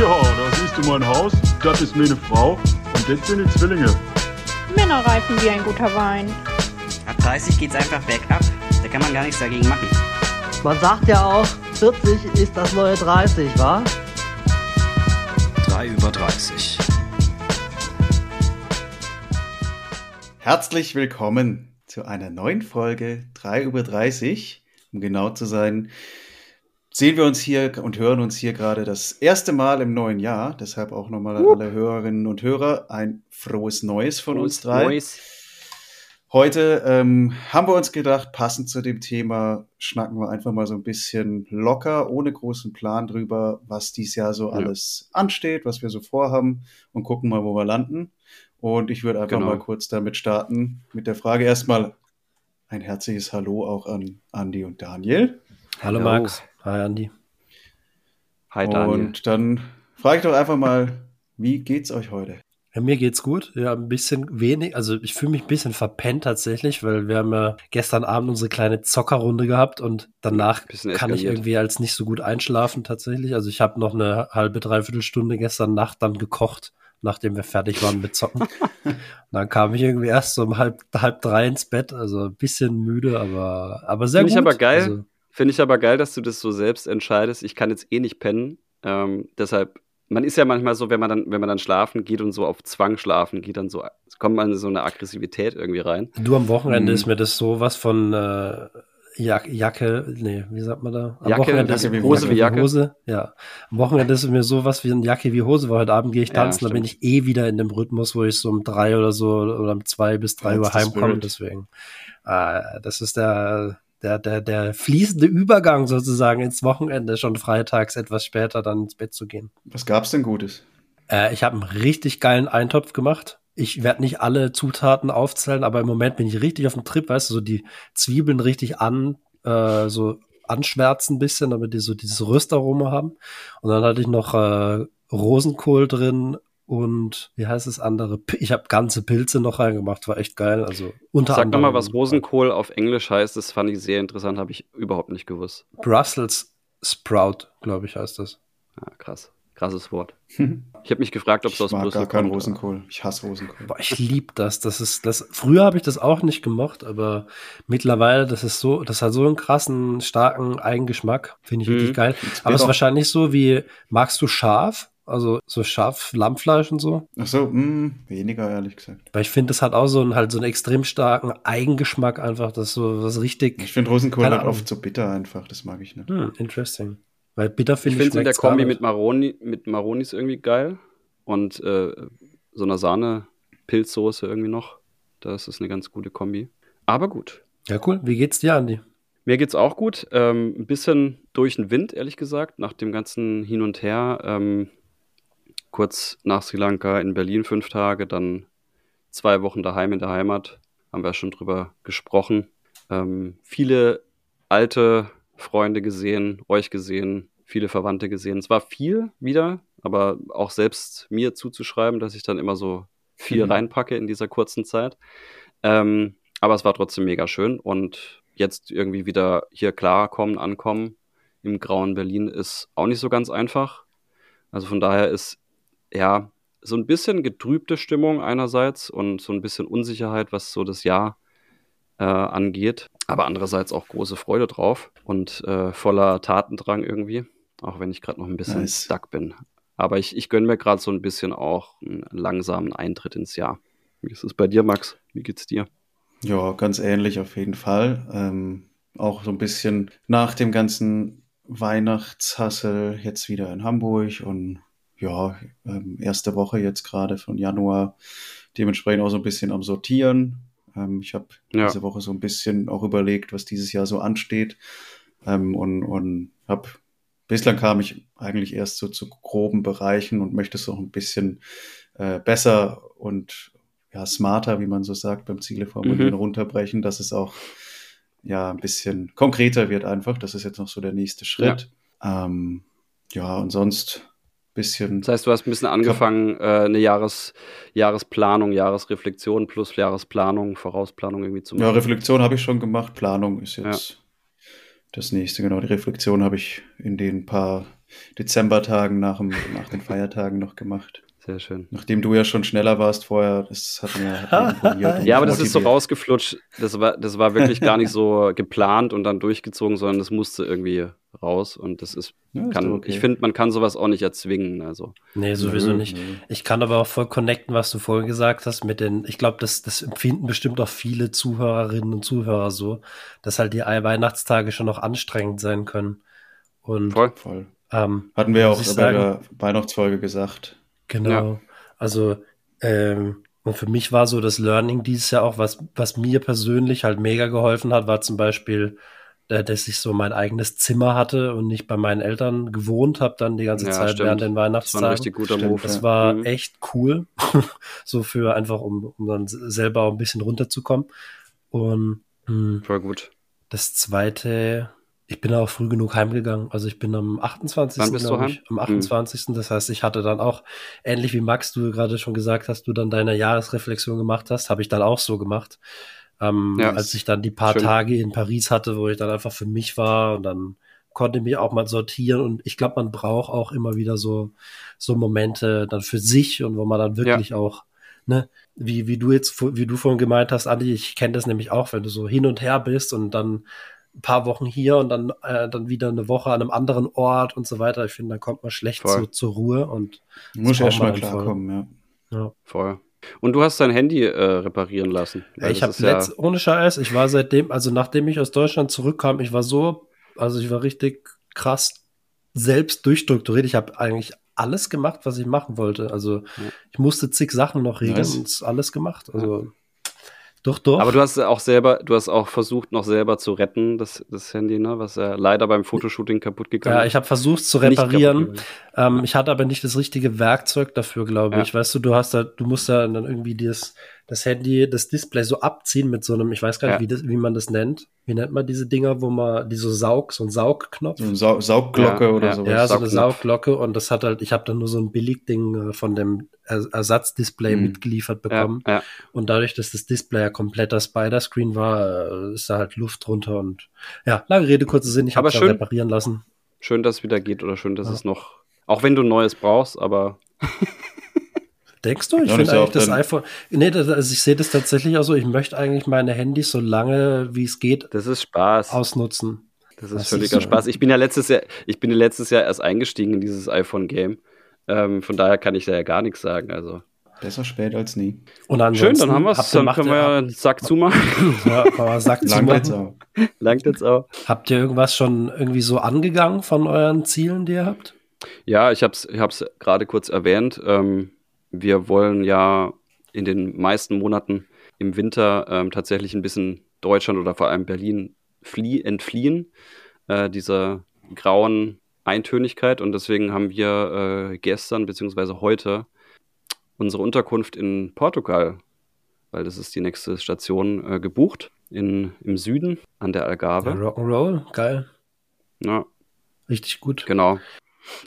Ja, da siehst du mein Haus, das ist meine Frau und das sind die Zwillinge. Männer reifen wie ein guter Wein. Ab 30 geht's einfach bergab. Da kann man gar nichts dagegen machen. Man sagt ja auch, 40 ist das neue 30, wa? 3 über 30. Herzlich willkommen zu einer neuen Folge 3 über 30. Um genau zu sein, sehen wir uns hier und hören uns hier gerade das erste Mal im neuen Jahr. Deshalb auch nochmal uh. alle Hörerinnen und Hörer ein frohes Neues von frohes uns drei. Neues. Heute ähm, haben wir uns gedacht, passend zu dem Thema schnacken wir einfach mal so ein bisschen locker, ohne großen Plan drüber, was dieses Jahr so ja. alles ansteht, was wir so vorhaben und gucken mal, wo wir landen. Und ich würde einfach genau. mal kurz damit starten mit der Frage erstmal ein herzliches Hallo auch an Andi und Daniel. Hallo, Hallo. Max. Hi Andi. Hi Daniel. Und dann frage ich doch einfach mal, wie geht's euch heute? Ja, mir geht's gut. Ja, ein bisschen wenig. Also ich fühle mich ein bisschen verpennt tatsächlich, weil wir haben ja gestern Abend unsere kleine Zockerrunde gehabt und danach kann ich irgendwie als nicht so gut einschlafen tatsächlich. Also ich habe noch eine halbe, dreiviertel Stunde gestern Nacht dann gekocht, nachdem wir fertig waren mit Zocken. dann kam ich irgendwie erst so um halb, halb drei ins Bett. Also ein bisschen müde, aber, aber sehr Find gut. Finde ich aber geil. Also, Finde ich aber geil, dass du das so selbst entscheidest. Ich kann jetzt eh nicht pennen. Ähm, deshalb, man ist ja manchmal so, wenn man dann, wenn man dann schlafen geht und so auf Zwang schlafen geht, dann so, kommt man in so eine Aggressivität irgendwie rein. Du am Wochenende mhm. ist mir das sowas von äh, Jacke, nee, wie sagt man da? Am Jacke, Wochenende Jacke ist wie Hose wie Jacke. Hose, ja. Am Wochenende ist mir sowas wie eine Jacke wie Hose, weil heute Abend gehe ich tanzen, ja, da bin ich eh wieder in dem Rhythmus, wo ich so um drei oder so oder um zwei bis drei Uhr heimkomme, deswegen. Äh, das ist der der, der, der fließende Übergang sozusagen ins Wochenende, schon freitags etwas später dann ins Bett zu gehen. Was gab's denn Gutes? Äh, ich habe einen richtig geilen Eintopf gemacht. Ich werde nicht alle Zutaten aufzählen, aber im Moment bin ich richtig auf dem Trip, weißt du, so die Zwiebeln richtig an, äh, so anschwärzen ein bisschen, damit die so dieses Röstaroma haben. Und dann hatte ich noch äh, Rosenkohl drin, und wie heißt es andere? Ich habe ganze Pilze noch reingemacht, war echt geil. Also unter Sag nochmal, was Rosenkohl auf Englisch heißt. Das fand ich sehr interessant, habe ich überhaupt nicht gewusst. Brussels Sprout, glaube ich, heißt das. Ah, krass. Krasses Wort. Ich habe mich gefragt, ob es aus Brüssel gar keinen Rosenkohl. Ich hasse Rosenkohl. Boah, ich liebe das. Das ist das. Früher habe ich das auch nicht gemocht, aber mittlerweile, das ist so, das hat so einen krassen, starken Eigengeschmack. Finde ich mhm. richtig geil. Aber es ist wahrscheinlich so wie, magst du scharf? Also so scharf Lammfleisch und so. Ach so, mh, hm, weniger ehrlich gesagt. Weil ich finde, das hat auch so einen halt so einen extrem starken Eigengeschmack einfach, das so was richtig. Ich finde Rosenkohl halt oft so bitter einfach, das mag ich nicht. Hm, interesting. Weil bitter finde ich. Ich finde in der Kombi mit Maroni, mit Maronis irgendwie geil und äh, so einer Sahne-Pilzsoße irgendwie noch. Das ist eine ganz gute Kombi. Aber gut. Ja, cool. Wie geht's dir, Andi? Mir geht's auch gut. Ähm, ein bisschen durch den Wind, ehrlich gesagt, nach dem ganzen Hin und Her. Ähm, kurz nach Sri Lanka in Berlin fünf Tage, dann zwei Wochen daheim in der Heimat. Haben wir schon drüber gesprochen. Ähm, viele alte Freunde gesehen, euch gesehen, viele Verwandte gesehen. Es war viel wieder, aber auch selbst mir zuzuschreiben, dass ich dann immer so viel mhm. reinpacke in dieser kurzen Zeit. Ähm, aber es war trotzdem mega schön und jetzt irgendwie wieder hier klarkommen, ankommen im grauen Berlin ist auch nicht so ganz einfach. Also von daher ist ja, so ein bisschen getrübte Stimmung einerseits und so ein bisschen Unsicherheit, was so das Jahr äh, angeht, aber andererseits auch große Freude drauf und äh, voller Tatendrang irgendwie, auch wenn ich gerade noch ein bisschen nice. stuck bin. Aber ich, ich gönne mir gerade so ein bisschen auch einen langsamen Eintritt ins Jahr. Wie ist es bei dir, Max? Wie geht's dir? Ja, ganz ähnlich auf jeden Fall. Ähm, auch so ein bisschen nach dem ganzen Weihnachtshassel jetzt wieder in Hamburg und ja, ähm, erste Woche jetzt gerade von Januar dementsprechend auch so ein bisschen am Sortieren. Ähm, ich habe ja. diese Woche so ein bisschen auch überlegt, was dieses Jahr so ansteht. Ähm, und und habe bislang kam ich eigentlich erst so zu groben Bereichen und möchte es auch ein bisschen äh, besser und ja, smarter, wie man so sagt, beim Ziele formulieren, mhm. runterbrechen, dass es auch ja ein bisschen konkreter wird einfach. Das ist jetzt noch so der nächste Schritt. Ja, ähm, ja und sonst bisschen. Das heißt, du hast ein bisschen angefangen, äh, eine Jahres, Jahresplanung, Jahresreflexion plus Jahresplanung, Vorausplanung irgendwie zu machen. Ja, Reflexion habe ich schon gemacht, Planung ist jetzt ja. das nächste. Genau, die Reflexion habe ich in den paar Dezembertagen nach, dem, nach den Feiertagen noch gemacht. Sehr schön. Nachdem du ja schon schneller warst vorher, das hat mir, hat mir Ja, aber das ist so rausgeflutscht. Das war, das war wirklich gar nicht so geplant und dann durchgezogen, sondern das musste irgendwie raus. Und das ist, ja, kann, okay. ich finde, man kann sowas auch nicht erzwingen. Also. Nee, sowieso nicht. Ich kann aber auch voll connecten, was du vorhin gesagt hast, mit den, ich glaube, das, das empfinden bestimmt auch viele Zuhörerinnen und Zuhörer so, dass halt die Weihnachtstage schon noch anstrengend sein können. Und voll. voll. Ähm, Hatten wir ja auch bei sagen, der Weihnachtsfolge gesagt. Genau. Ja. Also, ähm, und für mich war so das Learning dieses Jahr auch, was, was mir persönlich halt mega geholfen hat, war zum Beispiel, dass ich so mein eigenes Zimmer hatte und nicht bei meinen Eltern gewohnt habe, dann die ganze ja, Zeit stimmt. während den Weihnachtstagen. Das war ein richtig guter Move. Das war mhm. echt cool. so für einfach, um, um dann selber auch ein bisschen runterzukommen. Und mh, hm, voll gut. Das zweite, ich bin auch früh genug heimgegangen. Also ich bin am 28. Wann bist du heim? Ich, am 28. Hm. Das heißt, ich hatte dann auch, ähnlich wie Max, du gerade schon gesagt hast, du dann deine Jahresreflexion gemacht hast, habe ich dann auch so gemacht. Ähm, ja, als ich dann die paar schön. Tage in Paris hatte, wo ich dann einfach für mich war und dann konnte ich mich auch mal sortieren und ich glaube, man braucht auch immer wieder so, so Momente dann für sich und wo man dann wirklich ja. auch, ne, wie, wie du jetzt, wie du vorhin gemeint hast, Andi, ich kenne das nämlich auch, wenn du so hin und her bist und dann ein paar Wochen hier und dann, äh, dann wieder eine Woche an einem anderen Ort und so weiter. Ich finde, da kommt man schlecht zu, zur Ruhe und muss erst mal klarkommen, ja. ja. Voll. Und du hast dein Handy äh, reparieren lassen. Ich habe ja ohne Scheiß, ich war seitdem, also nachdem ich aus Deutschland zurückkam, ich war so, also ich war richtig krass selbst durchstrukturiert. Ich habe eigentlich alles gemacht, was ich machen wollte. Also ich musste zig Sachen noch regeln nice. und alles gemacht. Also. Doch, doch. Aber du hast auch selber, du hast auch versucht, noch selber zu retten, das, das Handy, ne? was ja leider beim Fotoshooting kaputt gegangen ist. Ja, ich habe versucht zu reparieren. Ähm, ich hatte aber nicht das richtige Werkzeug dafür, glaube ja. ich. Weißt du, du hast da, du musst da dann irgendwie das, das Handy, das Display so abziehen mit so einem, ich weiß gar nicht, ja. wie, das, wie man das nennt. Wie nennt man diese Dinger, wo man, die so Saug, so ein Saugknopf? So eine Sau Saugglocke ja, oder ja. sowas. Ja, so eine Saugglocke und das hat halt, ich habe dann nur so ein Billigding äh, von dem er Ersatzdisplay mhm. mitgeliefert bekommen. Ja, und dadurch, dass das Display ja kompletter Spider-Screen war, äh, ist da halt Luft drunter und ja, lange Rede, kurzer Sinn, ich habe es reparieren lassen. Schön, dass es wieder geht oder schön, dass es noch, auch wenn du ein neues brauchst, aber Denkst du? Ich finde eigentlich das iPhone. Nee, das, also ich sehe das tatsächlich auch so. Ich möchte eigentlich meine Handys so lange wie es geht. Das ist Spaß. Ausnutzen. Das ist das völliger ist so. Spaß. Ich bin ja letztes Jahr, ich bin ja letztes Jahr erst eingestiegen in dieses iPhone-Game. Ähm, von daher kann ich da ja gar nichts sagen. Also. Besser spät als nie. Und Schön, dann haben wir es. Dann können wir ja einen Sack zumachen. ja, Sack Langt zumachen. jetzt auch. Langt jetzt auch. Habt ihr irgendwas schon irgendwie so angegangen von euren Zielen, die ihr habt? Ja, ich habe es ich gerade kurz erwähnt. Ähm, wir wollen ja in den meisten Monaten im Winter ähm, tatsächlich ein bisschen Deutschland oder vor allem Berlin flie entfliehen, äh, dieser grauen Eintönigkeit. Und deswegen haben wir äh, gestern bzw. heute unsere Unterkunft in Portugal, weil das ist die nächste Station, äh, gebucht in, im Süden an der Algarve. Rock'n'Roll, geil. Ja. Richtig gut. Genau.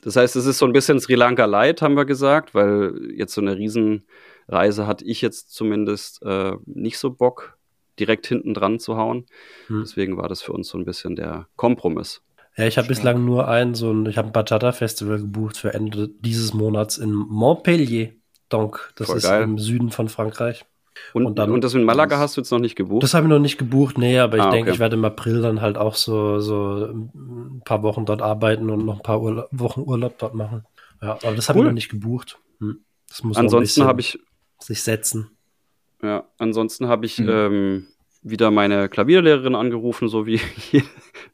Das heißt, es ist so ein bisschen Sri Lanka Light, haben wir gesagt, weil jetzt so eine Riesenreise hatte ich jetzt zumindest äh, nicht so Bock, direkt hinten dran zu hauen. Hm. Deswegen war das für uns so ein bisschen der Kompromiss. Ja, ich habe bislang nur ein, so ein, ich habe ein Bachata-Festival gebucht für Ende dieses Monats in Montpellier. Donc, das Voll ist geil. im Süden von Frankreich. Und, und, dann, und das in Malaga hast du jetzt noch nicht gebucht? Das habe ich noch nicht gebucht, nee, aber ich ah, denke, okay. ich werde im April dann halt auch so, so ein paar Wochen dort arbeiten und noch ein paar Urla Wochen Urlaub dort machen. Ja, aber das habe ich noch nicht gebucht. Hm. Das muss ansonsten habe ich sich setzen. Ja, ansonsten habe ich mhm. ähm, wieder meine Klavierlehrerin angerufen, so wie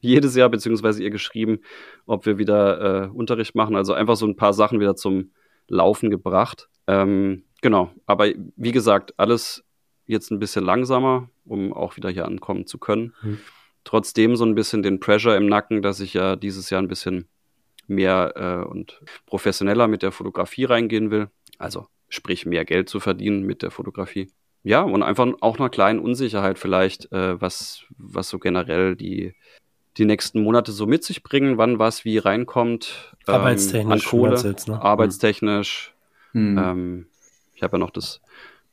jedes Jahr, beziehungsweise ihr geschrieben, ob wir wieder äh, Unterricht machen. Also einfach so ein paar Sachen wieder zum Laufen gebracht. Ähm, Genau, aber wie gesagt, alles jetzt ein bisschen langsamer, um auch wieder hier ankommen zu können. Mhm. Trotzdem so ein bisschen den Pressure im Nacken, dass ich ja dieses Jahr ein bisschen mehr äh, und professioneller mit der Fotografie reingehen will. Also sprich mehr Geld zu verdienen mit der Fotografie. Ja, und einfach auch einer kleinen Unsicherheit vielleicht, äh, was, was so generell die, die nächsten Monate so mit sich bringen, wann was wie reinkommt. Ähm, arbeitstechnisch. An Kohle, jetzt, ne? Arbeitstechnisch. Mhm. Ähm, ich habe ja noch das,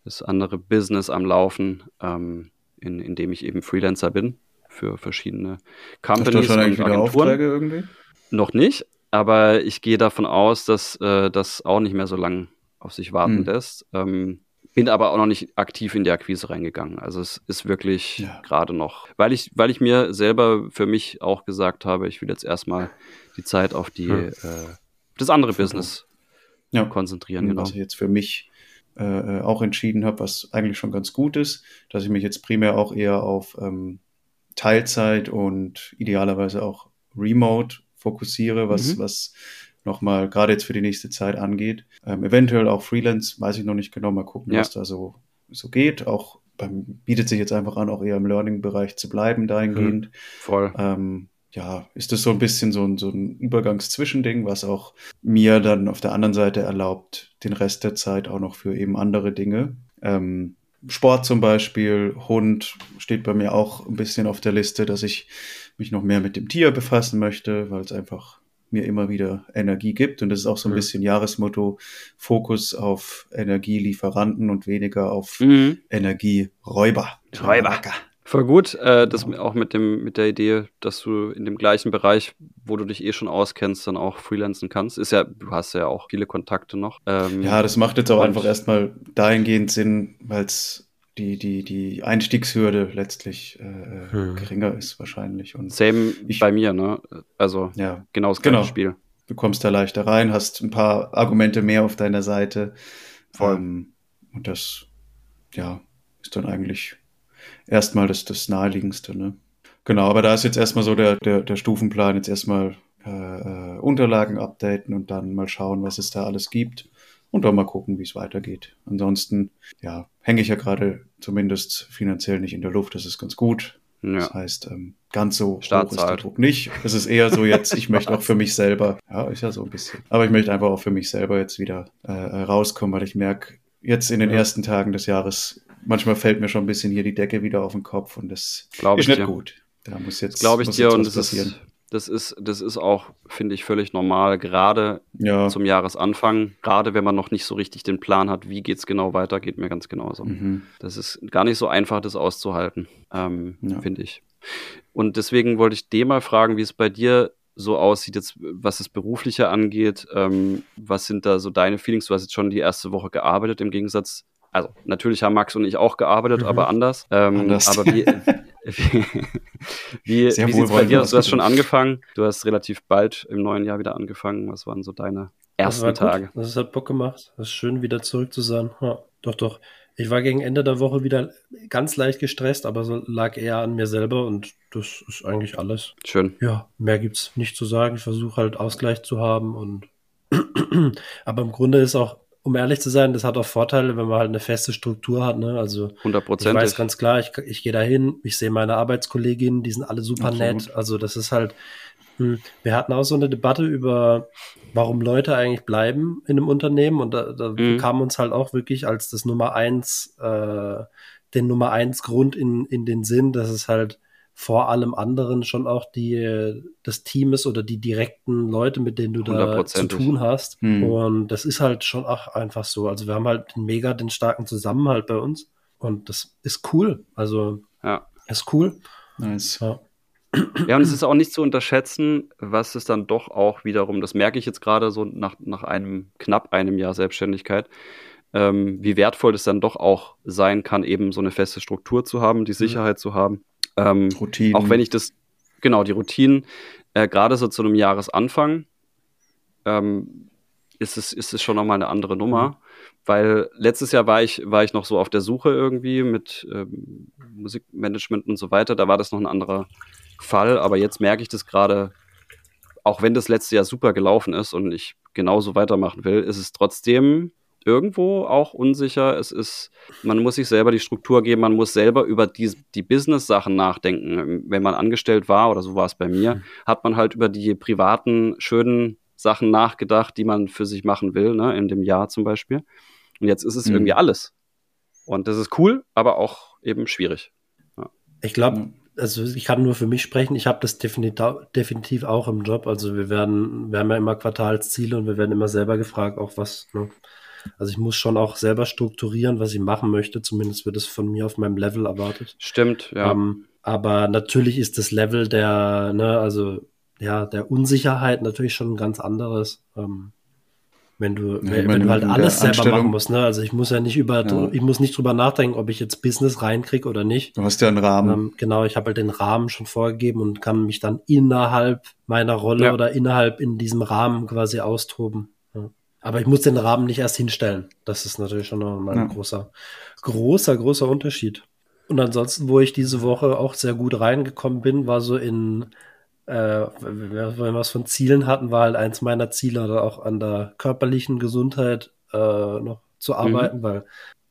das andere Business am Laufen, ähm, in, in dem ich eben Freelancer bin für verschiedene Companies. Hast du schon eigentlich wieder Aufträge irgendwie? Noch nicht, aber ich gehe davon aus, dass äh, das auch nicht mehr so lange auf sich warten hm. lässt. Ähm, bin aber auch noch nicht aktiv in die Akquise reingegangen. Also es ist wirklich ja. gerade noch, weil ich, weil ich mir selber für mich auch gesagt habe, ich will jetzt erstmal die Zeit auf die hm. äh, das andere Business ja. konzentrieren. Genau. Was ich jetzt für mich äh, auch entschieden habe, was eigentlich schon ganz gut ist, dass ich mich jetzt primär auch eher auf ähm, Teilzeit und idealerweise auch Remote fokussiere, was, mhm. was nochmal gerade jetzt für die nächste Zeit angeht. Ähm, eventuell auch Freelance, weiß ich noch nicht genau, mal gucken, ja. was da so, so geht. Auch beim, bietet sich jetzt einfach an, auch eher im Learning-Bereich zu bleiben, dahingehend. Hm, voll. Ähm, ja, ist das so ein bisschen so ein, so ein Übergangszwischending, was auch mir dann auf der anderen Seite erlaubt, den Rest der Zeit auch noch für eben andere Dinge. Ähm, Sport zum Beispiel, Hund steht bei mir auch ein bisschen auf der Liste, dass ich mich noch mehr mit dem Tier befassen möchte, weil es einfach mir immer wieder Energie gibt. Und das ist auch so ein mhm. bisschen Jahresmotto, Fokus auf Energielieferanten und weniger auf mhm. Energieräuber. Räuber. Voll gut, äh, das auch mit dem mit der Idee, dass du in dem gleichen Bereich, wo du dich eh schon auskennst, dann auch freelancen kannst. Ist ja, du hast ja auch viele Kontakte noch. Ähm, ja, das macht jetzt auch einfach erstmal dahingehend Sinn, weil es die, die, die Einstiegshürde letztlich äh, hm. geringer ist wahrscheinlich. Und Same ich, bei mir, ne? Also ja, genau das gleiche genau. Spiel. Du kommst da leichter rein, hast ein paar Argumente mehr auf deiner Seite. Ähm, und das, ja, ist dann eigentlich erstmal das, das Naheliegendste, ne? Genau, aber da ist jetzt erstmal so der, der, der Stufenplan, jetzt erstmal äh, äh Unterlagen updaten und dann mal schauen, was es da alles gibt und dann mal gucken, wie es weitergeht. Ansonsten, ja, hänge ich ja gerade zumindest finanziell nicht in der Luft. Das ist ganz gut. Ja. Das heißt, ähm, ganz so hoch ist der Druck nicht. Es ist eher so jetzt, ich möchte auch für mich selber, ja, ist ja so ein bisschen. Aber ich möchte einfach auch für mich selber jetzt wieder äh, rauskommen, weil ich merke, jetzt in den ja. ersten Tagen des Jahres, manchmal fällt mir schon ein bisschen hier die Decke wieder auf den Kopf und das Glaub ist nicht dir. gut. Da muss jetzt, Glaube ich dir und das passieren. ist das ist, das ist auch, finde ich, völlig normal, gerade ja. zum Jahresanfang, gerade wenn man noch nicht so richtig den Plan hat, wie geht es genau weiter, geht mir ganz genauso. Mhm. Das ist gar nicht so einfach, das auszuhalten, ähm, ja. finde ich. Und deswegen wollte ich dir mal fragen, wie es bei dir so aussieht, jetzt, was das Berufliche angeht. Ähm, was sind da so deine Feelings? Du hast jetzt schon die erste Woche gearbeitet, im Gegensatz also natürlich haben Max und ich auch gearbeitet, mhm. aber anders. Ähm, anders. Aber wie, wie, wie, wie sieht es bei dir aus? Du hast schon angefangen. Du hast relativ bald im neuen Jahr wieder angefangen. Was waren so deine ersten das Tage? Gut. Das hat Bock gemacht. Das ist schön, wieder zurück zu sein. Ja, doch, doch. Ich war gegen Ende der Woche wieder ganz leicht gestresst, aber so lag eher an mir selber und das ist eigentlich alles. Schön. Ja, mehr gibt es nicht zu sagen. Ich versuche halt Ausgleich zu haben und aber im Grunde ist auch um ehrlich zu sein, das hat auch Vorteile, wenn man halt eine feste Struktur hat. Ne? Also 100%. ich weiß ganz klar, ich, ich gehe da hin, ich sehe meine Arbeitskolleginnen, die sind alle super Absolut. nett. Also das ist halt, hm, wir hatten auch so eine Debatte über, warum Leute eigentlich bleiben in einem Unternehmen und da, da mhm. kam uns halt auch wirklich als das Nummer eins, äh, den Nummer eins Grund in, in den Sinn, dass es halt vor allem anderen schon auch die, das Team ist oder die direkten Leute, mit denen du da zu tun hast. Hm. Und das ist halt schon auch einfach so. Also wir haben halt mega den starken Zusammenhalt bei uns und das ist cool. Also ja. ist cool. Nice. Ja. Ja, und es ist auch nicht zu unterschätzen, was es dann doch auch wiederum, das merke ich jetzt gerade so nach, nach einem knapp einem Jahr Selbstständigkeit, ähm, wie wertvoll es dann doch auch sein kann, eben so eine feste Struktur zu haben, die mhm. Sicherheit mhm. zu haben ähm, Routinen. Auch wenn ich das, genau, die Routinen, äh, gerade so zu einem Jahresanfang, ähm, ist es, ist es schon nochmal eine andere Nummer. Mhm. Weil letztes Jahr war ich, war ich noch so auf der Suche irgendwie mit ähm, Musikmanagement und so weiter. Da war das noch ein anderer Fall. Aber jetzt merke ich das gerade, auch wenn das letzte Jahr super gelaufen ist und ich genauso weitermachen will, ist es trotzdem irgendwo auch unsicher. Es ist, man muss sich selber die Struktur geben, man muss selber über die, die Business-Sachen nachdenken. Wenn man angestellt war, oder so war es bei mir, mhm. hat man halt über die privaten, schönen Sachen nachgedacht, die man für sich machen will, ne, in dem Jahr zum Beispiel. Und jetzt ist es mhm. irgendwie alles. Und das ist cool, aber auch eben schwierig. Ja. Ich glaube, also ich kann nur für mich sprechen, ich habe das definitiv, auch im Job. Also wir werden, wir haben ja immer Quartalsziele und wir werden immer selber gefragt, auch was, ne, also ich muss schon auch selber strukturieren, was ich machen möchte. Zumindest wird es von mir auf meinem Level erwartet. Stimmt, ja. Ähm, Aber natürlich ist das Level der, ne, also ja, der Unsicherheit natürlich schon ein ganz anderes. Ähm, wenn du, ja, wenn, wenn, du halt alles selber machen musst, ne? Also ich muss ja nicht über, ja. ich muss nicht drüber nachdenken, ob ich jetzt Business reinkriege oder nicht. Du hast ja einen Rahmen. Ähm, genau, ich habe halt den Rahmen schon vorgegeben und kann mich dann innerhalb meiner Rolle ja. oder innerhalb in diesem Rahmen quasi austoben. Ja. Aber ich muss den Rahmen nicht erst hinstellen. Das ist natürlich schon nochmal ein großer, großer, großer Unterschied. Und ansonsten, wo ich diese Woche auch sehr gut reingekommen bin, war so in äh, wenn wir was von Zielen hatten, war halt eins meiner Ziele oder auch an der körperlichen Gesundheit äh, noch zu mhm. arbeiten, mhm. weil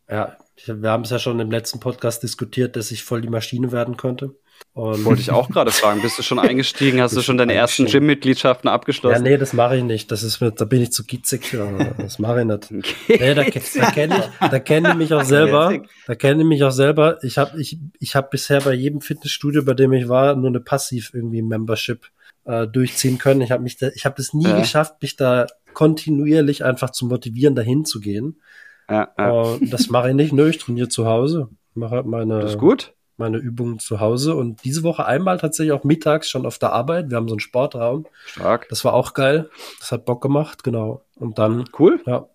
ja, wir haben es ja schon im letzten Podcast diskutiert, dass ich voll die Maschine werden könnte. Und Wollte ich auch gerade fragen, bist du schon eingestiegen? Hast du schon deine ersten Gym-Mitgliedschaften abgeschlossen? Ja, nee, das mache ich nicht. Das ist, da bin ich zu gitzig. Das mache ich nicht. Nee, da, da kenne ich, da kenne ich mich auch selber. Da kenne ich mich auch selber. Ich habe ich, ich hab bisher bei jedem Fitnessstudio, bei dem ich war, nur eine passiv irgendwie Membership äh, durchziehen können. Ich habe mich da, ich habe es nie ja. geschafft, mich da kontinuierlich einfach zu motivieren, dahin zu gehen. Ja, ja. Äh, das mache ich nicht. Nö, ich trainiere zu Hause. Mache halt meine. Das ist gut meine Übungen zu Hause und diese Woche einmal tatsächlich auch mittags schon auf der Arbeit. Wir haben so einen Sportraum. Stark. Das war auch geil. Das hat Bock gemacht, genau. Und dann, cool. Ja,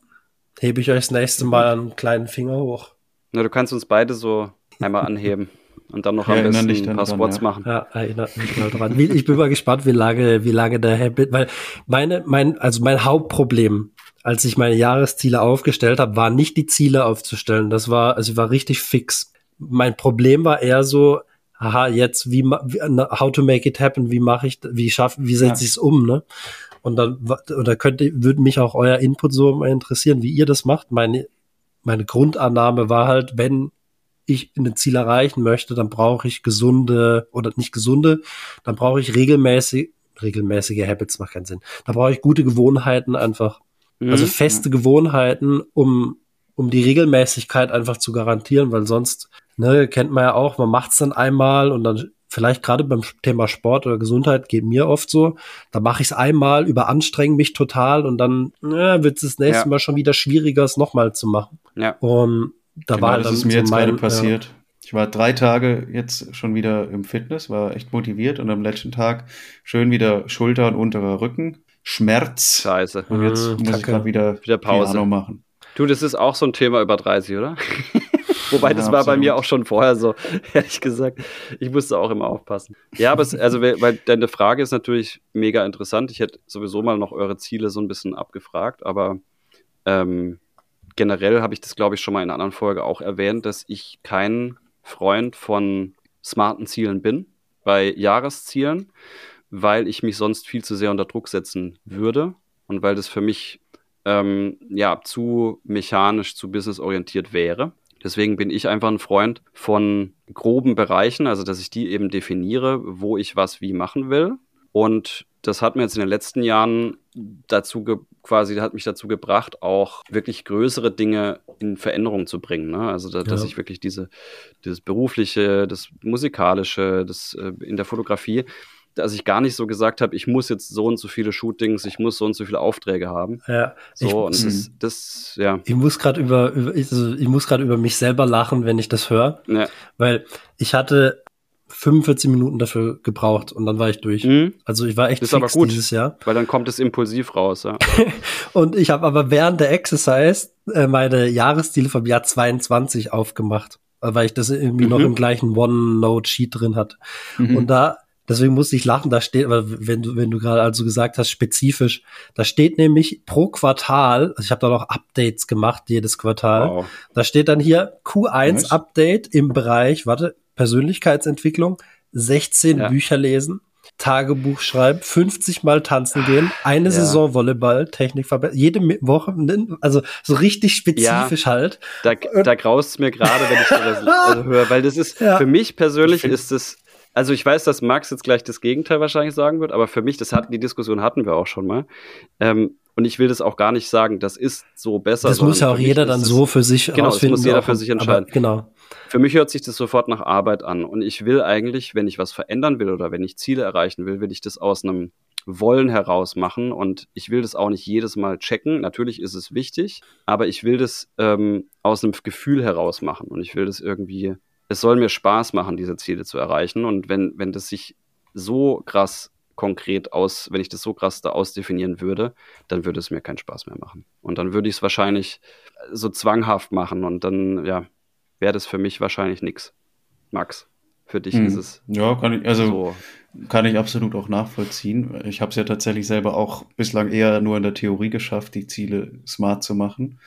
hebe ich euch das nächste Mal einen kleinen Finger hoch. Na, du kannst uns beide so einmal anheben. Und dann noch am besten ein paar Spots ja. machen. Ja, erinnert mich mal dran. Ich bin mal gespannt, wie lange, wie lange der Habit, weil meine, mein, also mein Hauptproblem, als ich meine Jahresziele aufgestellt habe, war nicht die Ziele aufzustellen. Das war, also ich war richtig fix mein Problem war eher so, aha, jetzt wie, how to make it happen, wie mache ich, wie schaffe, wie setze ja. ich es um, ne? Und dann, oder könnte, würde mich auch euer Input so mal interessieren, wie ihr das macht. Meine, meine Grundannahme war halt, wenn ich ein Ziel erreichen möchte, dann brauche ich gesunde oder nicht gesunde, dann brauche ich regelmäßig, regelmäßige Habits macht keinen Sinn. Da brauche ich gute Gewohnheiten einfach. Also mhm. Also feste Gewohnheiten, um, um die Regelmäßigkeit einfach zu garantieren, weil sonst ne, kennt man ja auch, man macht es dann einmal und dann vielleicht gerade beim Thema Sport oder Gesundheit geht mir oft so, da mache ich es einmal, überanstrenge mich total und dann ja, wird es das nächste ja. Mal schon wieder schwieriger, es nochmal zu machen. Ja. Und da genau, war das ist mir so jetzt mein, gerade passiert. Ja. Ich war drei Tage jetzt schon wieder im Fitness, war echt motiviert und am letzten Tag schön wieder Schulter und unterer Rücken, Schmerz. Scheiße. Und jetzt mmh, muss ich gerade wieder, wieder Pause Piano machen. Du, das ist auch so ein Thema über 30, oder? Wobei, das ja, war bei mir auch schon vorher so, ehrlich gesagt. Ich musste auch immer aufpassen. Ja, aber es, also, weil deine Frage ist natürlich mega interessant. Ich hätte sowieso mal noch eure Ziele so ein bisschen abgefragt, aber ähm, generell habe ich das, glaube ich, schon mal in einer anderen Folge auch erwähnt, dass ich kein Freund von smarten Zielen bin, bei Jahreszielen, weil ich mich sonst viel zu sehr unter Druck setzen würde und weil das für mich ähm, ja zu mechanisch, zu businessorientiert wäre. Deswegen bin ich einfach ein Freund von groben Bereichen, also dass ich die eben definiere, wo ich was wie machen will. Und das hat mir jetzt in den letzten Jahren dazu quasi hat mich dazu gebracht, auch wirklich größere Dinge in Veränderung zu bringen. Ne? Also da, dass ich wirklich diese dieses berufliche, das musikalische, das äh, in der Fotografie dass ich gar nicht so gesagt habe, ich muss jetzt so und so viele Shootings, ich muss so und so viele Aufträge haben. Ja. So ich, und das, das, ja. Ich muss gerade über, über ich, also ich muss gerade über mich selber lachen, wenn ich das höre, ja. weil ich hatte 45 Minuten dafür gebraucht und dann war ich durch. Mhm. Also ich war echt das ist aber gut, dieses Jahr. Weil dann kommt es impulsiv raus, ja. und ich habe aber während der Exercise äh, meine Jahresziele vom Jahr 22 aufgemacht, weil ich das irgendwie mhm. noch im gleichen OneNote-Sheet drin hatte. Mhm. Und da Deswegen musste ich lachen, da steht, wenn du, wenn du gerade also gesagt hast, spezifisch, da steht nämlich pro Quartal, also ich habe da noch Updates gemacht, jedes Quartal, wow. da steht dann hier Q1 nice. Update im Bereich, warte, Persönlichkeitsentwicklung, 16 ja. Bücher lesen, Tagebuch schreiben, 50 Mal tanzen gehen, eine ja. Saison Volleyball, Technik verbessern, jede Woche, also so richtig spezifisch ja, halt. Da, da graust es mir gerade, wenn ich das also höre, weil das ist, für mich persönlich ist es also ich weiß, dass Max jetzt gleich das Gegenteil wahrscheinlich sagen wird, aber für mich, das hatten die Diskussion hatten wir auch schon mal. Ähm, und ich will das auch gar nicht sagen, das ist so besser. Das muss ja auch jeder dann so für sich genau, rausfinden. Das muss jeder für sich entscheiden. Aber, genau. Für mich hört sich das sofort nach Arbeit an. Und ich will eigentlich, wenn ich was verändern will oder wenn ich Ziele erreichen will, will ich das aus einem Wollen heraus machen. Und ich will das auch nicht jedes Mal checken. Natürlich ist es wichtig, aber ich will das ähm, aus einem Gefühl heraus machen. Und ich will das irgendwie es soll mir Spaß machen, diese Ziele zu erreichen. Und wenn, wenn das sich so krass konkret aus, wenn ich das so krass da ausdefinieren würde, dann würde es mir keinen Spaß mehr machen. Und dann würde ich es wahrscheinlich so zwanghaft machen und dann, ja, wäre das für mich wahrscheinlich nichts. Max, für dich hm. ist es. Ja, kann ich, also so. kann ich absolut auch nachvollziehen. Ich habe es ja tatsächlich selber auch bislang eher nur in der Theorie geschafft, die Ziele smart zu machen.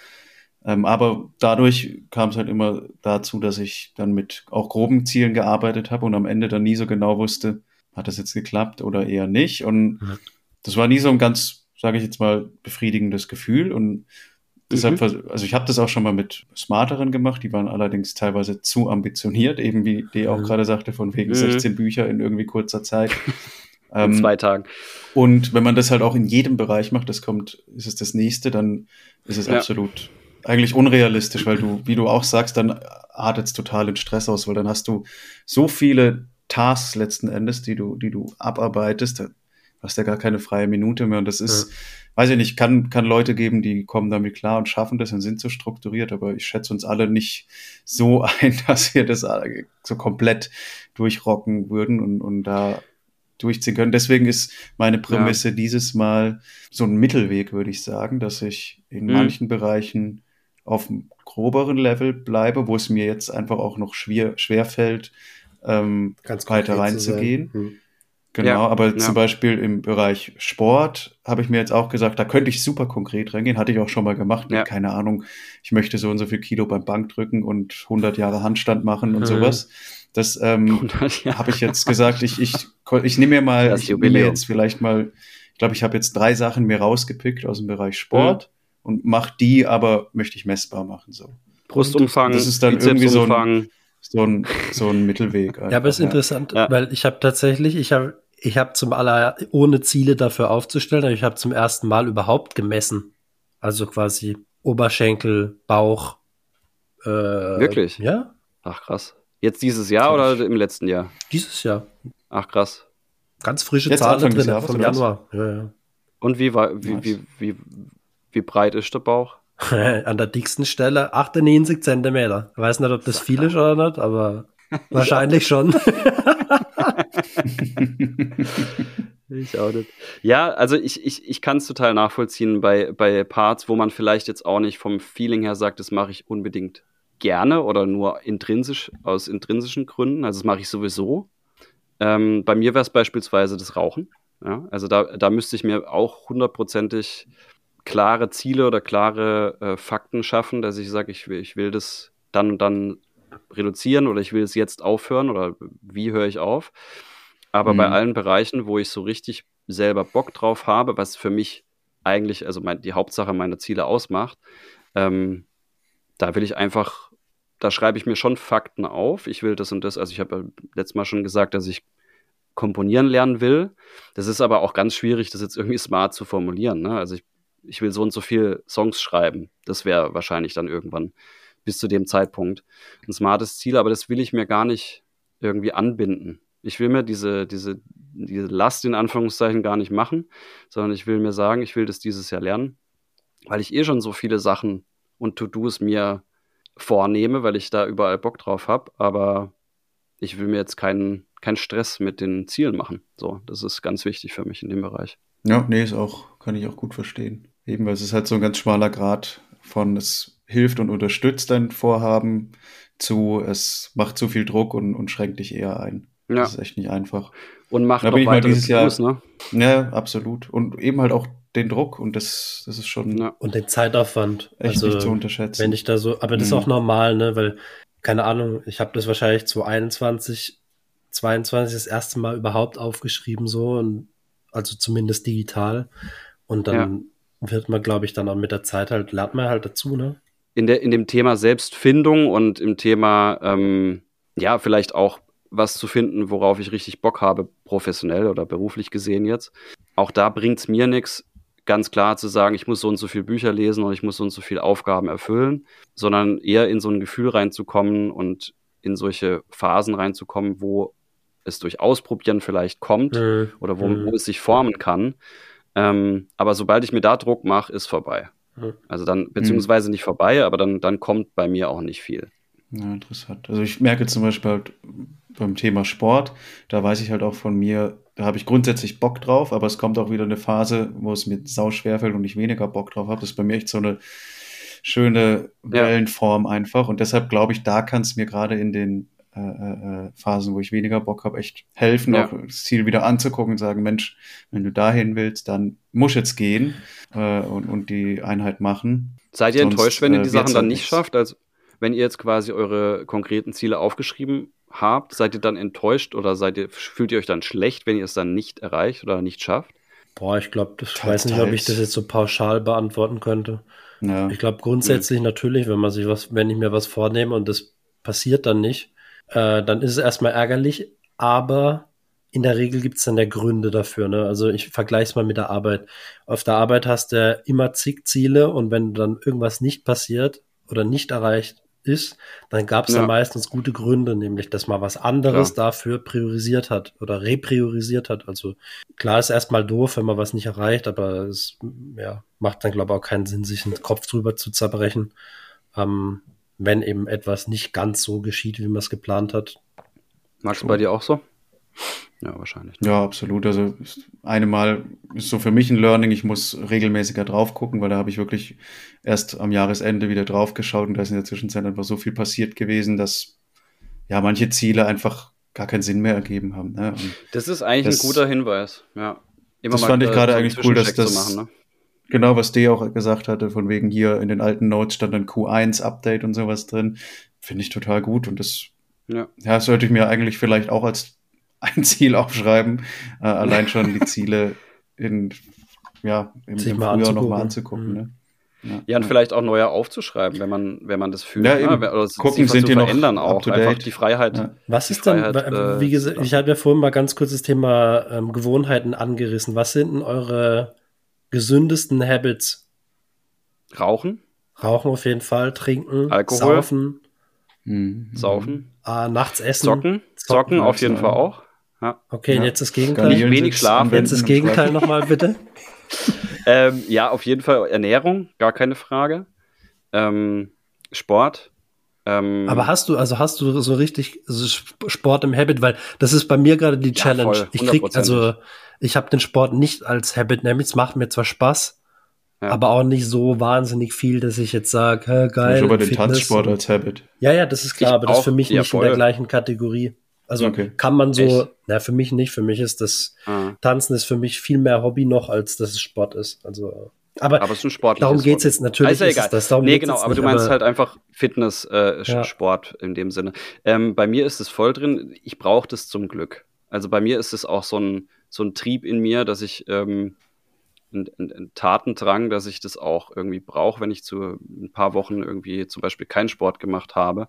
Ähm, aber dadurch kam es halt immer dazu, dass ich dann mit auch groben Zielen gearbeitet habe und am Ende dann nie so genau wusste, hat das jetzt geklappt oder eher nicht. Und mhm. das war nie so ein ganz, sage ich jetzt mal, befriedigendes Gefühl. Und deshalb, mhm. also ich habe das auch schon mal mit Smarteren gemacht, die waren allerdings teilweise zu ambitioniert, eben wie die auch mhm. gerade sagte, von wegen 16 mhm. Bücher in irgendwie kurzer Zeit. in ähm, zwei Tagen. Und wenn man das halt auch in jedem Bereich macht, das kommt, ist es das nächste, dann ist es ja. absolut eigentlich unrealistisch, weil du, wie du auch sagst, dann artet es total in Stress aus, weil dann hast du so viele Tasks letzten Endes, die du, die du abarbeitest, da hast ja gar keine freie Minute mehr und das ist, ja. weiß ich nicht, kann, kann Leute geben, die kommen damit klar und schaffen das und sind so strukturiert, aber ich schätze uns alle nicht so ein, dass wir das so komplett durchrocken würden und, und da durchziehen können. Deswegen ist meine Prämisse ja. dieses Mal so ein Mittelweg, würde ich sagen, dass ich in mhm. manchen Bereichen auf einem groberen Level bleibe, wo es mir jetzt einfach auch noch schwer, schwer fällt, ähm, weiter reinzugehen. Hm. Genau, ja, aber ja. zum Beispiel im Bereich Sport habe ich mir jetzt auch gesagt, da könnte ich super konkret reingehen. Hatte ich auch schon mal gemacht. Ja. Keine Ahnung, ich möchte so und so viel Kilo beim Bankdrücken und 100 Jahre Handstand machen und mhm. sowas. Das ähm, habe ich jetzt gesagt. Ich, ich, ich nehme mir mal, ich nehme mir jetzt vielleicht mal, ich glaube, ich habe jetzt drei Sachen mir rausgepickt aus dem Bereich Sport. Und mache die, aber möchte ich messbar machen. So. Brustumfang, das ist dann irgendwie so ein, so ein, so ein Mittelweg. Einfach. Ja, aber es ist ja. interessant, ja. weil ich habe tatsächlich, ich habe ich habe zum aller, ohne Ziele dafür aufzustellen, ich habe zum ersten Mal überhaupt gemessen. Also quasi Oberschenkel, Bauch. Äh, Wirklich? Ja. Ach krass. Jetzt dieses Jahr oder im letzten Jahr? Dieses Jahr. Ach krass. Ganz frische Zahlen drin vom Januar. Ja, ja. Und wie war, wie, wie, wie, wie breit ist der Bauch? An der dicksten Stelle 98 Zentimeter. Ich weiß nicht, ob das viel ist oder nicht, aber wahrscheinlich schon. ich auch nicht. Ja, also ich, ich, ich kann es total nachvollziehen bei, bei Parts, wo man vielleicht jetzt auch nicht vom Feeling her sagt, das mache ich unbedingt gerne oder nur intrinsisch, aus intrinsischen Gründen. Also das mache ich sowieso. Ähm, bei mir wäre es beispielsweise das Rauchen. Ja, also da, da müsste ich mir auch hundertprozentig klare Ziele oder klare äh, Fakten schaffen, dass ich sage, ich will, ich will das dann und dann reduzieren oder ich will es jetzt aufhören oder wie höre ich auf. Aber mhm. bei allen Bereichen, wo ich so richtig selber Bock drauf habe, was für mich eigentlich, also mein, die Hauptsache meiner Ziele ausmacht, ähm, da will ich einfach, da schreibe ich mir schon Fakten auf. Ich will das und das, also ich habe letztes Mal schon gesagt, dass ich komponieren lernen will. Das ist aber auch ganz schwierig, das jetzt irgendwie smart zu formulieren. Ne? Also ich ich will so und so viele Songs schreiben. Das wäre wahrscheinlich dann irgendwann bis zu dem Zeitpunkt ein smartes Ziel, aber das will ich mir gar nicht irgendwie anbinden. Ich will mir diese, diese, diese Last in Anführungszeichen gar nicht machen, sondern ich will mir sagen, ich will das dieses Jahr lernen, weil ich eh schon so viele Sachen und To-Dos mir vornehme, weil ich da überall Bock drauf habe, aber ich will mir jetzt keinen, keinen Stress mit den Zielen machen. So, das ist ganz wichtig für mich in dem Bereich. Ja, nee, ist auch, kann ich auch gut verstehen. Eben, weil es ist halt so ein ganz schmaler Grad von es hilft und unterstützt dein Vorhaben zu es macht zu viel Druck und, und schränkt dich eher ein. Ja. Das ist echt nicht einfach. Und macht da bin ich mal dieses Jahr, ne? Ja, absolut. Und eben halt auch den Druck und das, das ist schon. Ja. Und den Zeitaufwand. Echt also, nicht zu unterschätzen. Wenn ich da so, aber das mhm. ist auch normal, ne? Weil, keine Ahnung, ich habe das wahrscheinlich 2021, 22 das erste Mal überhaupt aufgeschrieben, so und also zumindest digital. Und dann wird man, glaube ich, dann auch mit der Zeit halt, lernt man halt dazu, ne? In, der, in dem Thema Selbstfindung und im Thema, ähm, ja, vielleicht auch was zu finden, worauf ich richtig Bock habe, professionell oder beruflich gesehen jetzt. Auch da bringt es mir nichts, ganz klar zu sagen, ich muss so und so viele Bücher lesen und ich muss so und so viele Aufgaben erfüllen, sondern eher in so ein Gefühl reinzukommen und in solche Phasen reinzukommen, wo es durch Ausprobieren vielleicht kommt mhm. oder wo, mhm. wo, es sich formen kann. Ähm, aber sobald ich mir da Druck mache, ist vorbei. Mhm. Also dann, beziehungsweise nicht vorbei, aber dann, dann kommt bei mir auch nicht viel. Ja, interessant. Also ich merke zum Beispiel halt beim Thema Sport, da weiß ich halt auch von mir, da habe ich grundsätzlich Bock drauf, aber es kommt auch wieder eine Phase, wo es mir sau schwer fällt und ich weniger Bock drauf habe. Das ist bei mir echt so eine schöne Wellenform einfach. Und deshalb glaube ich, da kann es mir gerade in den äh, äh, Phasen, wo ich weniger Bock habe, echt helfen, ja. auch das Ziel wieder anzugucken und sagen, Mensch, wenn du dahin willst, dann muss jetzt gehen äh, und, und die Einheit machen. Seid ihr Sonst, enttäuscht, wenn ihr die äh, Sachen dann nicht schafft? Also wenn ihr jetzt quasi eure konkreten Ziele aufgeschrieben habt, seid ihr dann enttäuscht oder seid ihr, fühlt ihr euch dann schlecht, wenn ihr es dann nicht erreicht oder nicht schafft? Boah, ich glaube, ich weiß nicht, ob ich das jetzt so pauschal beantworten könnte. Ja. Ich glaube grundsätzlich mhm. natürlich, wenn man sich was, wenn ich mir was vornehme und das passiert dann nicht, äh, dann ist es erstmal ärgerlich, aber in der Regel gibt es dann ja Gründe dafür. Ne? Also ich vergleiche es mal mit der Arbeit. Auf der Arbeit hast du immer zig Ziele und wenn dann irgendwas nicht passiert oder nicht erreicht ist, dann gab es ja. ja. meistens gute Gründe, nämlich dass man was anderes klar. dafür priorisiert hat oder repriorisiert hat. Also klar ist erstmal doof, wenn man was nicht erreicht, aber es ja, macht dann, glaube ich, auch keinen Sinn, sich den Kopf drüber zu zerbrechen, ähm, wenn eben etwas nicht ganz so geschieht, wie man es geplant hat. Magst du bei dir auch so? Ja, wahrscheinlich. Ja, absolut. Also eine Mal ist so für mich ein Learning, ich muss regelmäßiger drauf gucken, weil da habe ich wirklich erst am Jahresende wieder drauf geschaut und da ist in der Zwischenzeit einfach so viel passiert gewesen, dass ja manche Ziele einfach gar keinen Sinn mehr ergeben haben. Ne? das ist eigentlich das, ein guter Hinweis, ja. Immer das fand ich gerade so eigentlich cool, dass das, machen, ne? Genau, was D auch gesagt hatte, von wegen hier in den alten Notes stand dann Q1-Update und sowas drin, finde ich total gut und das, ja. ja, das sollte ich mir eigentlich vielleicht auch als ein Ziel aufschreiben, äh, allein schon die Ziele in, ja, im, im Frühjahr nochmal anzugucken. Mhm. Ne? Ja, ja, und ja. vielleicht auch neue aufzuschreiben, wenn man, wenn man das fühlt. Ja, ne? eben. Oder Gucken, sind die noch verändern auch. Einfach die Freiheit. Ja. Was ist denn, Freiheit, wie gesagt, ich hatte ja vorhin mal ganz kurz das Thema ähm, Gewohnheiten angerissen. Was sind denn eure gesündesten Habits? Rauchen. Rauchen auf jeden Fall, trinken, Alkohol. saufen. Mhm. Saufen. Ah, nachts essen. Zocken. Zocken, auf jeden Fall auch. Ja. Okay, ja. jetzt das Gegenteil. Nicht wenig schlafen. Jetzt das Gegenteil nochmal, bitte. ähm, ja, auf jeden Fall Ernährung, gar keine Frage. Ähm, Sport. Ähm, Aber hast du, also hast du so richtig so Sport im Habit, weil das ist bei mir gerade die Challenge. Ja, voll, ich krieg, also ich habe den Sport nicht als Habit, nämlich es macht mir zwar Spaß, ja. aber auch nicht so wahnsinnig viel, dass ich jetzt sage, geil. Ich habe den Tanzsport als Habit. Ja, ja, das ist klar, ich aber das ist für mich nicht voll. in der gleichen Kategorie. Also okay. kann man so, Echt? na, für mich nicht. Für mich ist das ah. Tanzen ist für mich viel mehr Hobby noch, als dass es Sport ist. Also, aber, aber es ist ein Sport. Darum geht es jetzt natürlich. Also egal. das, darum nee, genau, aber nicht, du meinst aber, halt einfach Fitness, äh, ja. Sport in dem Sinne. Ähm, bei mir ist es voll drin. Ich brauche das zum Glück. Also bei mir ist es auch so ein, so ein Trieb in mir, dass ich ähm, ein, ein, ein Tatendrang, dass ich das auch irgendwie brauche, wenn ich zu ein paar Wochen irgendwie zum Beispiel keinen Sport gemacht habe,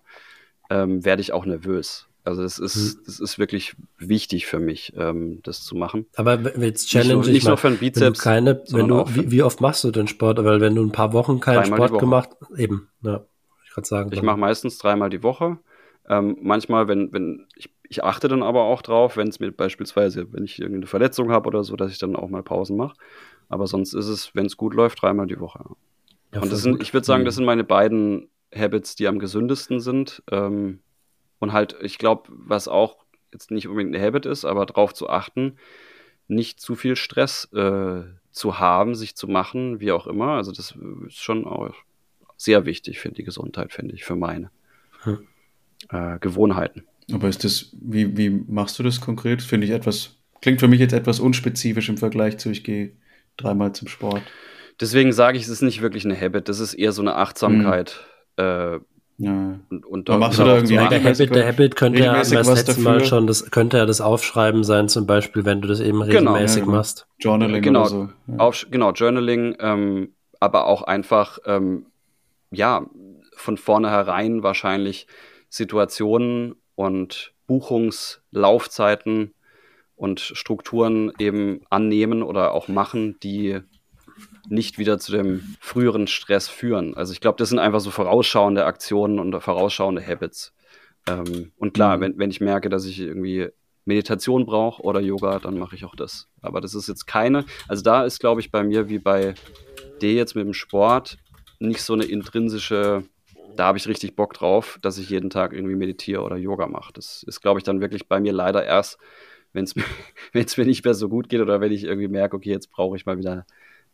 ähm, werde ich auch nervös. Also es ist, mhm. das ist wirklich wichtig für mich, ähm, das zu machen. Aber jetzt Challenge nicht, nur, nicht nur für den Bizeps. Wenn du keine, wenn du, wie, wie, oft machst du den Sport? Weil wenn du ein paar Wochen keinen Sport gemacht, eben, ja, ich gerade sagen. Ich mache meistens dreimal die Woche. Ähm, manchmal, wenn, wenn ich, ich achte dann aber auch drauf, wenn es mir beispielsweise, wenn ich irgendeine Verletzung habe oder so, dass ich dann auch mal Pausen mache. Aber sonst ist es, wenn es gut läuft, dreimal die Woche. Ja, Und das sind, ich würde sagen, das mhm. sind meine beiden Habits, die am gesündesten sind. Ähm, und halt, ich glaube, was auch jetzt nicht unbedingt eine Habit ist, aber darauf zu achten, nicht zu viel Stress äh, zu haben, sich zu machen, wie auch immer. Also das ist schon auch sehr wichtig für die Gesundheit, finde ich, für meine hm. äh, Gewohnheiten. Aber ist das, wie, wie machst du das konkret? Finde ich etwas, klingt für mich jetzt etwas unspezifisch im Vergleich zu, ich gehe dreimal zum Sport. Deswegen sage ich, es ist nicht wirklich eine Habit, das ist eher so eine Achtsamkeit. Hm. Äh, ja. Und, und da machst du da irgendwie ja, der Habit, der Habit könnte ja das letzte Mal schon, das könnte ja das Aufschreiben sein, zum Beispiel, wenn du das eben genau. regelmäßig genau, ja, machst. Journaling genau, oder so. Ja. Auf, genau, Journaling, ähm, aber auch einfach, ähm, ja, von vornherein wahrscheinlich Situationen und Buchungslaufzeiten und Strukturen eben annehmen oder auch machen, die nicht wieder zu dem früheren Stress führen. Also ich glaube, das sind einfach so vorausschauende Aktionen und vorausschauende Habits. Ähm, und klar, mhm. wenn, wenn ich merke, dass ich irgendwie Meditation brauche oder Yoga, dann mache ich auch das. Aber das ist jetzt keine, also da ist, glaube ich, bei mir wie bei D jetzt mit dem Sport nicht so eine intrinsische da habe ich richtig Bock drauf, dass ich jeden Tag irgendwie meditiere oder Yoga mache. Das ist, glaube ich, dann wirklich bei mir leider erst, wenn es mir nicht mehr so gut geht oder wenn ich irgendwie merke, okay, jetzt brauche ich mal wieder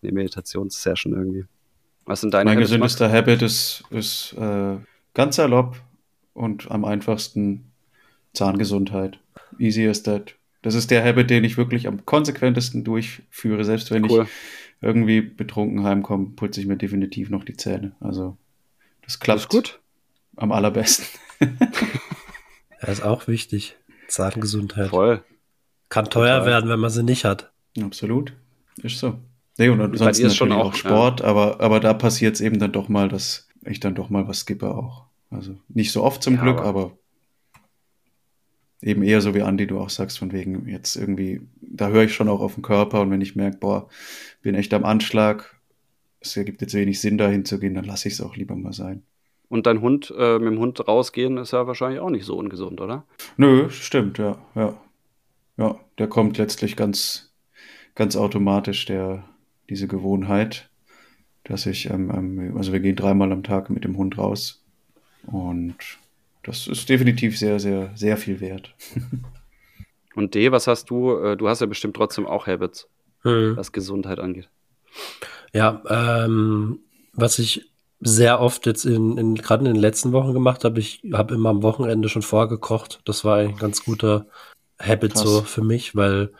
eine Meditationssession irgendwie. Was sind deine Mein gesündester Habit ist, ist äh, ganz salopp und am einfachsten Zahngesundheit. Easy as that. Das ist der Habit, den ich wirklich am konsequentesten durchführe. Selbst wenn cool. ich irgendwie betrunken heimkomme, putze ich mir definitiv noch die Zähne. Also das klappt gut. am allerbesten. das ist auch wichtig. Zahngesundheit. Voll. Kann teuer Total. werden, wenn man sie nicht hat. Absolut. Ist so. Nee, und ansonsten ist schon auch, auch Sport, ja. aber, aber da passiert es eben dann doch mal, dass ich dann doch mal was skippe auch. Also nicht so oft zum ja, Glück, aber, aber eben eher so wie Andi, du auch sagst, von wegen jetzt irgendwie, da höre ich schon auch auf den Körper und wenn ich merke, boah, bin echt am Anschlag, es ergibt jetzt wenig Sinn, dahin zu gehen, dann lasse ich es auch lieber mal sein. Und dein Hund, äh, mit dem Hund rausgehen, ist ja wahrscheinlich auch nicht so ungesund, oder? Nö, stimmt, ja, ja. Ja, der kommt letztlich ganz, ganz automatisch, der, diese Gewohnheit, dass ich, ähm, ähm, also wir gehen dreimal am Tag mit dem Hund raus und das ist definitiv sehr, sehr, sehr viel wert. Und D, was hast du? Äh, du hast ja bestimmt trotzdem auch Habits, hm. was Gesundheit angeht. Ja, ähm, was ich sehr oft jetzt in, in gerade in den letzten Wochen gemacht habe, ich habe immer am Wochenende schon vorgekocht. Das war ein ganz guter Habit Krass. so für mich, weil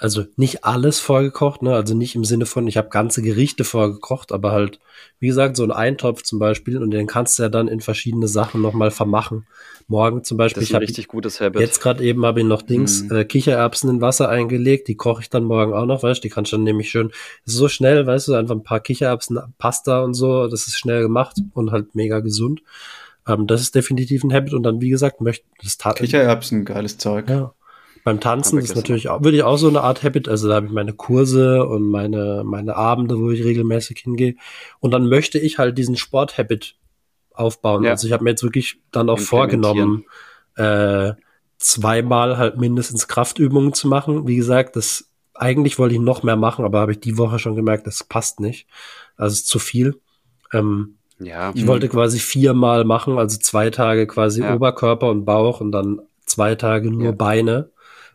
also nicht alles vorgekocht, ne? Also nicht im Sinne von, ich habe ganze Gerichte vorgekocht, aber halt, wie gesagt, so ein Eintopf zum Beispiel und den kannst du ja dann in verschiedene Sachen nochmal vermachen. Morgen zum Beispiel. Das ist ein richtig gutes Habit. Jetzt gerade eben habe ich noch Dings, mhm. äh, Kichererbsen in Wasser eingelegt, die koche ich dann morgen auch noch, weißt du, die kannst du dann nämlich schön, so schnell, weißt du, einfach ein paar Kichererbsen, Pasta und so, das ist schnell gemacht und halt mega gesund. Ähm, das ist definitiv ein Habit und dann, wie gesagt, möchte das Tat Kichererbsen, geiles Zeug. Ja. Beim Tanzen ist natürlich auch, würde ich auch so eine Art Habit, also da habe ich meine Kurse und meine, meine Abende, wo ich regelmäßig hingehe. Und dann möchte ich halt diesen Sport-Habit aufbauen. Ja. Also ich habe mir jetzt wirklich dann auch vorgenommen, äh, zweimal halt mindestens Kraftübungen zu machen. Wie gesagt, das eigentlich wollte ich noch mehr machen, aber habe ich die Woche schon gemerkt, das passt nicht. Also es ist zu viel. Ähm, ja. Ich wollte quasi viermal machen, also zwei Tage quasi ja. Oberkörper und Bauch und dann zwei Tage nur ja. Beine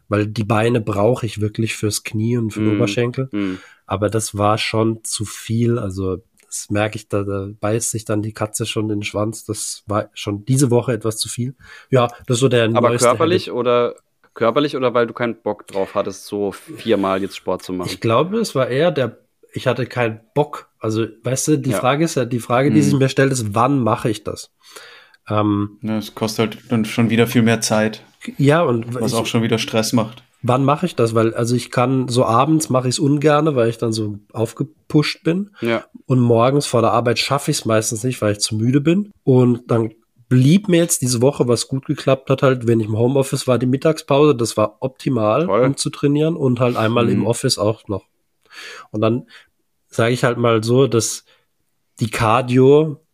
weil die Beine brauche ich wirklich fürs Knie und für den mm. Oberschenkel. Mm. Aber das war schon zu viel. Also das merke ich, da, da beißt sich dann die Katze schon in den Schwanz. Das war schon diese Woche etwas zu viel. Ja, das ist so der Aber körperlich Habit. oder körperlich oder weil du keinen Bock drauf hattest, so viermal jetzt Sport zu machen? Ich glaube, es war eher der, ich hatte keinen Bock. Also, weißt du, die ja. Frage ist ja, die Frage, die mm. sich mir stellt, ist, wann mache ich das? Ähm, es kostet halt dann schon wieder viel mehr Zeit. Ja, und was ich, auch schon wieder Stress macht. Wann mache ich das? Weil, also ich kann so abends mache ich es ungerne, weil ich dann so aufgepusht bin. Ja. Und morgens vor der Arbeit schaffe ich es meistens nicht, weil ich zu müde bin. Und dann blieb mir jetzt diese Woche, was gut geklappt hat, halt, wenn ich im Homeoffice war, die Mittagspause. Das war optimal, Toll. um zu trainieren und halt einmal mhm. im Office auch noch. Und dann sage ich halt mal so, dass die Cardio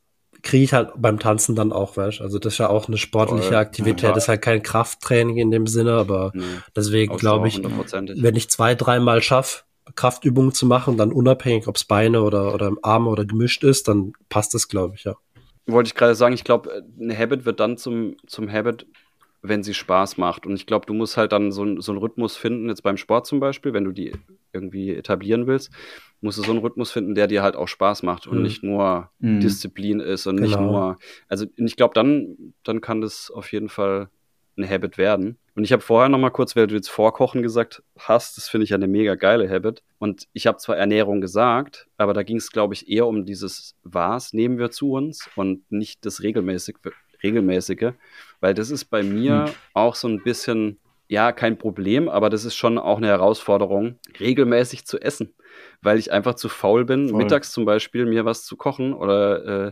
kriege ich halt beim Tanzen dann auch, weißt Also das ist ja auch eine sportliche. Aktivität, ja. das ist halt kein Krafttraining in dem Sinne, aber nee. deswegen glaube ich, wenn ich zwei, dreimal schaffe, Kraftübungen zu machen, dann unabhängig, ob es Beine oder, oder Arme oder gemischt ist, dann passt das, glaube ich, ja. Wollte ich gerade sagen, ich glaube, eine Habit wird dann zum, zum Habit, wenn sie Spaß macht. Und ich glaube, du musst halt dann so, so einen Rhythmus finden, jetzt beim Sport zum Beispiel, wenn du die irgendwie etablieren willst, musst du so einen Rhythmus finden, der dir halt auch Spaß macht und mhm. nicht nur mhm. Disziplin ist und genau. nicht nur. Also ich glaube, dann, dann kann das auf jeden Fall ein Habit werden. Und ich habe vorher noch mal kurz, weil du jetzt Vorkochen gesagt hast, das finde ich eine mega geile Habit. Und ich habe zwar Ernährung gesagt, aber da ging es, glaube ich, eher um dieses Was nehmen wir zu uns und nicht das regelmäßig, regelmäßige, weil das ist bei mir hm. auch so ein bisschen ja, kein Problem, aber das ist schon auch eine Herausforderung, regelmäßig zu essen, weil ich einfach zu faul bin, Voll. mittags zum Beispiel mir was zu kochen oder äh,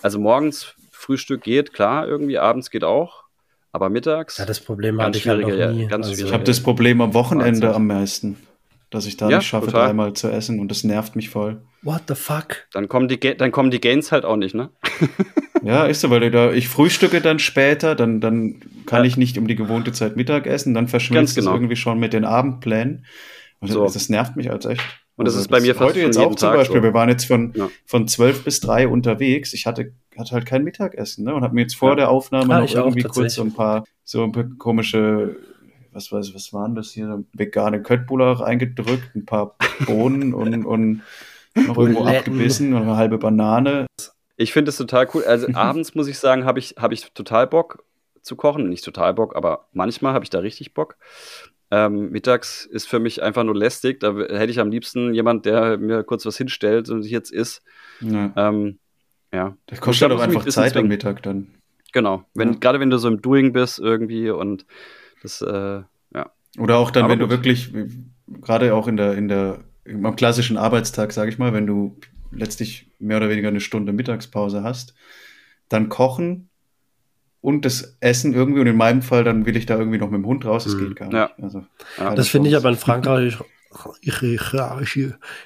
also morgens Frühstück geht, klar, irgendwie abends geht auch, aber mittags. Ja, das Problem hatte ich halt noch nie. Ja, ganz also, ich habe das Problem am Wochenende am meisten, dass ich da ja, nicht schaffe, total. dreimal zu essen und das nervt mich voll. What the fuck? Dann kommen die, dann kommen die Gains halt auch nicht, ne? Ja, ist so, weil da, ich frühstücke dann später, dann, dann kann ja. ich nicht um die gewohnte Zeit Mittag essen, dann verschmilzt genau. es irgendwie schon mit den Abendplänen. Also, so. Das nervt mich als echt. Und das also ist bei mir fast heute jetzt auch zum Tag Beispiel. So. Wir waren jetzt von, ja. von 12 bis 3 unterwegs. Ich hatte, hatte halt kein Mittagessen ne? und habe mir jetzt vor ja. der Aufnahme ah, noch irgendwie kurz so ein paar so ein paar komische, was weiß was waren das hier, vegane Köttbullar eingedrückt, ein paar Bohnen und, und noch irgendwo abgebissen und eine halbe Banane. Ich finde es total cool. Also abends muss ich sagen, habe ich, hab ich total Bock zu kochen. Nicht total Bock, aber manchmal habe ich da richtig Bock. Ähm, mittags ist für mich einfach nur lästig. Da hätte ich am liebsten jemand, der mir kurz was hinstellt und ich jetzt isst. Ja. Ähm, ja. Das kostet doch einfach Zeit am Mittag dann. Genau. Wenn, ja. Gerade wenn du so im Doing bist irgendwie und das, äh, ja. Oder auch dann, Aber wenn gut. du wirklich, gerade auch in der, in der, am klassischen Arbeitstag, sage ich mal, wenn du letztlich mehr oder weniger eine Stunde Mittagspause hast, dann kochen und das Essen irgendwie und in meinem Fall dann will ich da irgendwie noch mit dem Hund raus, das mhm. geht gar nicht. Ja. Also, ja. Das finde ich aber in Frankreich,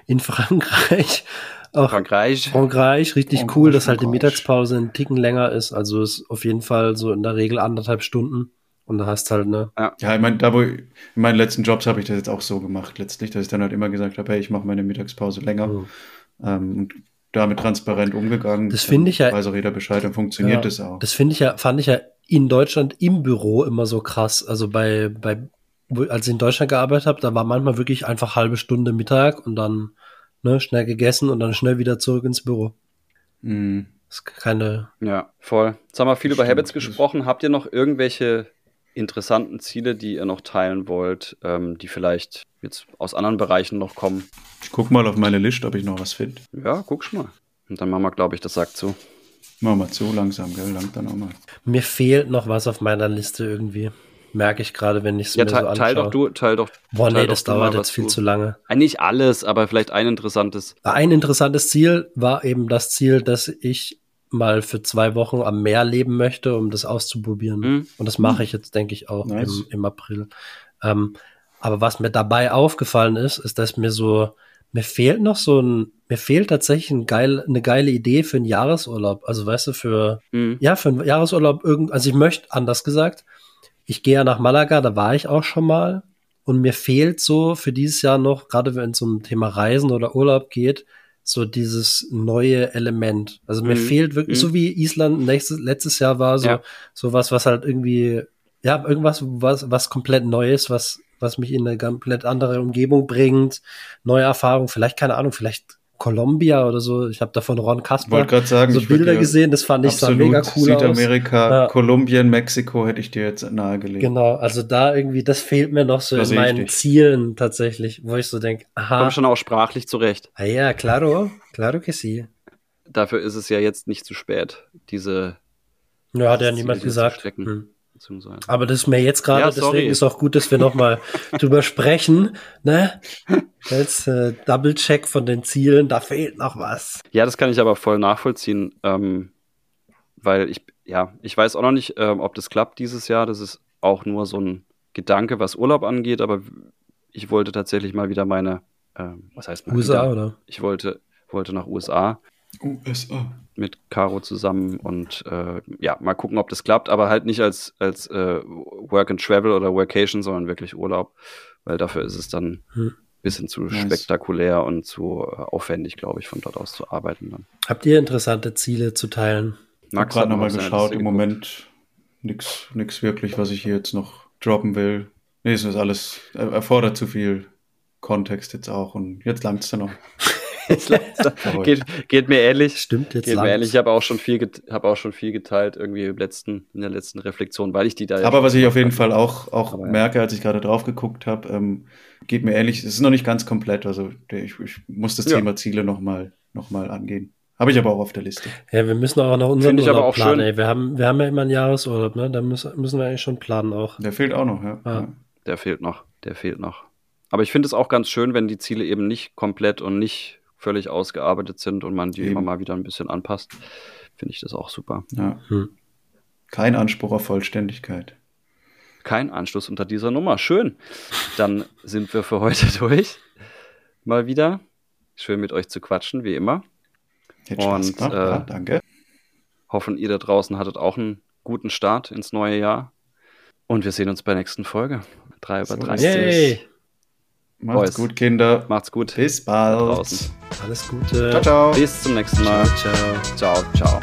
in Frankreich auch Frankreich. Frankreich, richtig Frankreich, cool, dass halt die Mittagspause ein Ticken länger ist. Also ist auf jeden Fall so in der Regel anderthalb Stunden. Und da hast halt, ne? Ja, ja ich meine, da wo in meinen letzten Jobs habe ich das jetzt auch so gemacht, letztlich, dass ich dann halt immer gesagt habe, hey, ich mache meine Mittagspause länger. Mhm. Ähm, und damit transparent umgegangen. Das finde ich ja. Weiß auch jeder Bescheid, dann funktioniert ja, das auch. Das finde ich ja, fand ich ja in Deutschland im Büro immer so krass. Also bei, bei, als ich in Deutschland gearbeitet habe, da war manchmal wirklich einfach halbe Stunde Mittag und dann ne, schnell gegessen und dann schnell wieder zurück ins Büro. Mhm. Das ist keine. Ja, voll. Jetzt haben wir viel über Habits gesprochen. Habt ihr noch irgendwelche interessanten Ziele, die ihr noch teilen wollt, ähm, die vielleicht jetzt aus anderen Bereichen noch kommen? Ich guck mal auf meine Liste, ob ich noch was finde. Ja, guck schon mal. Und dann machen wir, glaube ich, das sagt zu. Machen wir zu langsam, gell? Lang dann auch mal. Mir fehlt noch was auf meiner Liste irgendwie. Merke ich gerade, wenn ich es ja, mir so anschaue. Teil doch du, teil doch. Boah, nee, das dauert jetzt viel du, zu lange. Nicht alles, aber vielleicht ein interessantes. Ein interessantes Ziel war eben das Ziel, dass ich mal für zwei Wochen am Meer leben möchte, um das auszuprobieren. Mhm. Und das mache ich jetzt, denke ich, auch nice. im, im, April. Ähm, aber was mir dabei aufgefallen ist, ist, dass mir so, mir fehlt noch so ein, mir fehlt tatsächlich ein geil, eine geile Idee für einen Jahresurlaub. Also weißt du, für, mhm. ja, für einen Jahresurlaub irgend, also ich möchte, anders gesagt, ich gehe ja nach Malaga, da war ich auch schon mal. Und mir fehlt so für dieses Jahr noch, gerade wenn es um Thema Reisen oder Urlaub geht, so dieses neue Element. Also mir mhm. fehlt wirklich, mhm. so wie Island nächstes, letztes Jahr war, so, ja. so was, was halt irgendwie, ja, irgendwas, was, was komplett Neues, was, was mich in eine komplett andere Umgebung bringt, neue Erfahrungen, vielleicht, keine Ahnung, vielleicht Columbia oder so. Ich habe da von Ron Kasper sagen, so Bilder gesehen, das fand ich sah mega cool Südamerika, aus. Ja. Kolumbien, Mexiko hätte ich dir jetzt nahegelegt. Genau, also da irgendwie, das fehlt mir noch so das in meinen Zielen tatsächlich, wo ich so denke, aha. Komm schon auch sprachlich zurecht. Ah ja, claro, claro que sí. Dafür ist es ja jetzt nicht zu spät, diese Ja, hat ja niemand gesagt. Hm beziehungsweise. Aber das ist mir jetzt gerade, ja, deswegen ist auch gut, dass wir nochmal drüber sprechen. Ne? Jetzt äh, Double-Check von den Zielen, da fehlt noch was. Ja, das kann ich aber voll nachvollziehen, ähm, weil ich, ja, ich weiß auch noch nicht, ähm, ob das klappt dieses Jahr. Das ist auch nur so ein Gedanke, was Urlaub angeht, aber ich wollte tatsächlich mal wieder meine, äh, was heißt mal USA, wieder? oder? Ich wollte, wollte nach USA. USA. Mit Caro zusammen und äh, ja, mal gucken, ob das klappt, aber halt nicht als, als äh, Work and Travel oder Workation, sondern wirklich Urlaub, weil dafür ist es dann hm. bisschen zu nice. spektakulär und zu äh, aufwendig, glaube ich, von dort aus zu arbeiten. Dann. Habt ihr interessante Ziele zu teilen? Ich habe gerade nochmal geschaut, im Moment nichts wirklich, was ich hier jetzt noch droppen will. Nee, es ist alles, erfordert zu viel Kontext jetzt auch und jetzt langt es dann noch. geht, geht, mir ähnlich. Stimmt, jetzt geht mir ähnlich. Ich habe auch schon viel, habe auch schon viel geteilt irgendwie im letzten, in der letzten Reflexion, weil ich die da. Aber was ich auf jeden Fall auch, auch Aber merke, als ich gerade drauf geguckt habe, ähm, geht mir ähnlich. Es ist noch nicht ganz komplett. Also ich, ich muss das ja. Thema Ziele nochmal noch mal angehen. Habe ich aber auch auf der Liste. Ja, wir müssen auch noch unseren Find Urlaub aber auch planen. Ey. Wir, haben, wir haben ja immer einen Jahresurlaub, ne? Da müssen, müssen wir eigentlich schon planen auch. Der fehlt auch noch, ja. ja. Der fehlt noch, der fehlt noch. Aber ich finde es auch ganz schön, wenn die Ziele eben nicht komplett und nicht völlig ausgearbeitet sind und man die Eben. immer mal wieder ein bisschen anpasst, finde ich das auch super. Ja. Hm. Kein Anspruch auf Vollständigkeit. Kein Anschluss unter dieser Nummer. Schön. Dann sind wir für heute durch. Mal wieder. Schön mit euch zu quatschen, wie immer. Jetzt und äh, ja, danke. Hoffen, ihr da draußen hattet auch einen guten Start ins neue Jahr. Und wir sehen uns bei der nächsten Folge. 3 über 30. Macht's Boys. gut, Kinder. Macht's gut. Bis bald. Alles Gute. Ciao, ciao. Bis zum nächsten Mal. ciao. Ciao, ciao.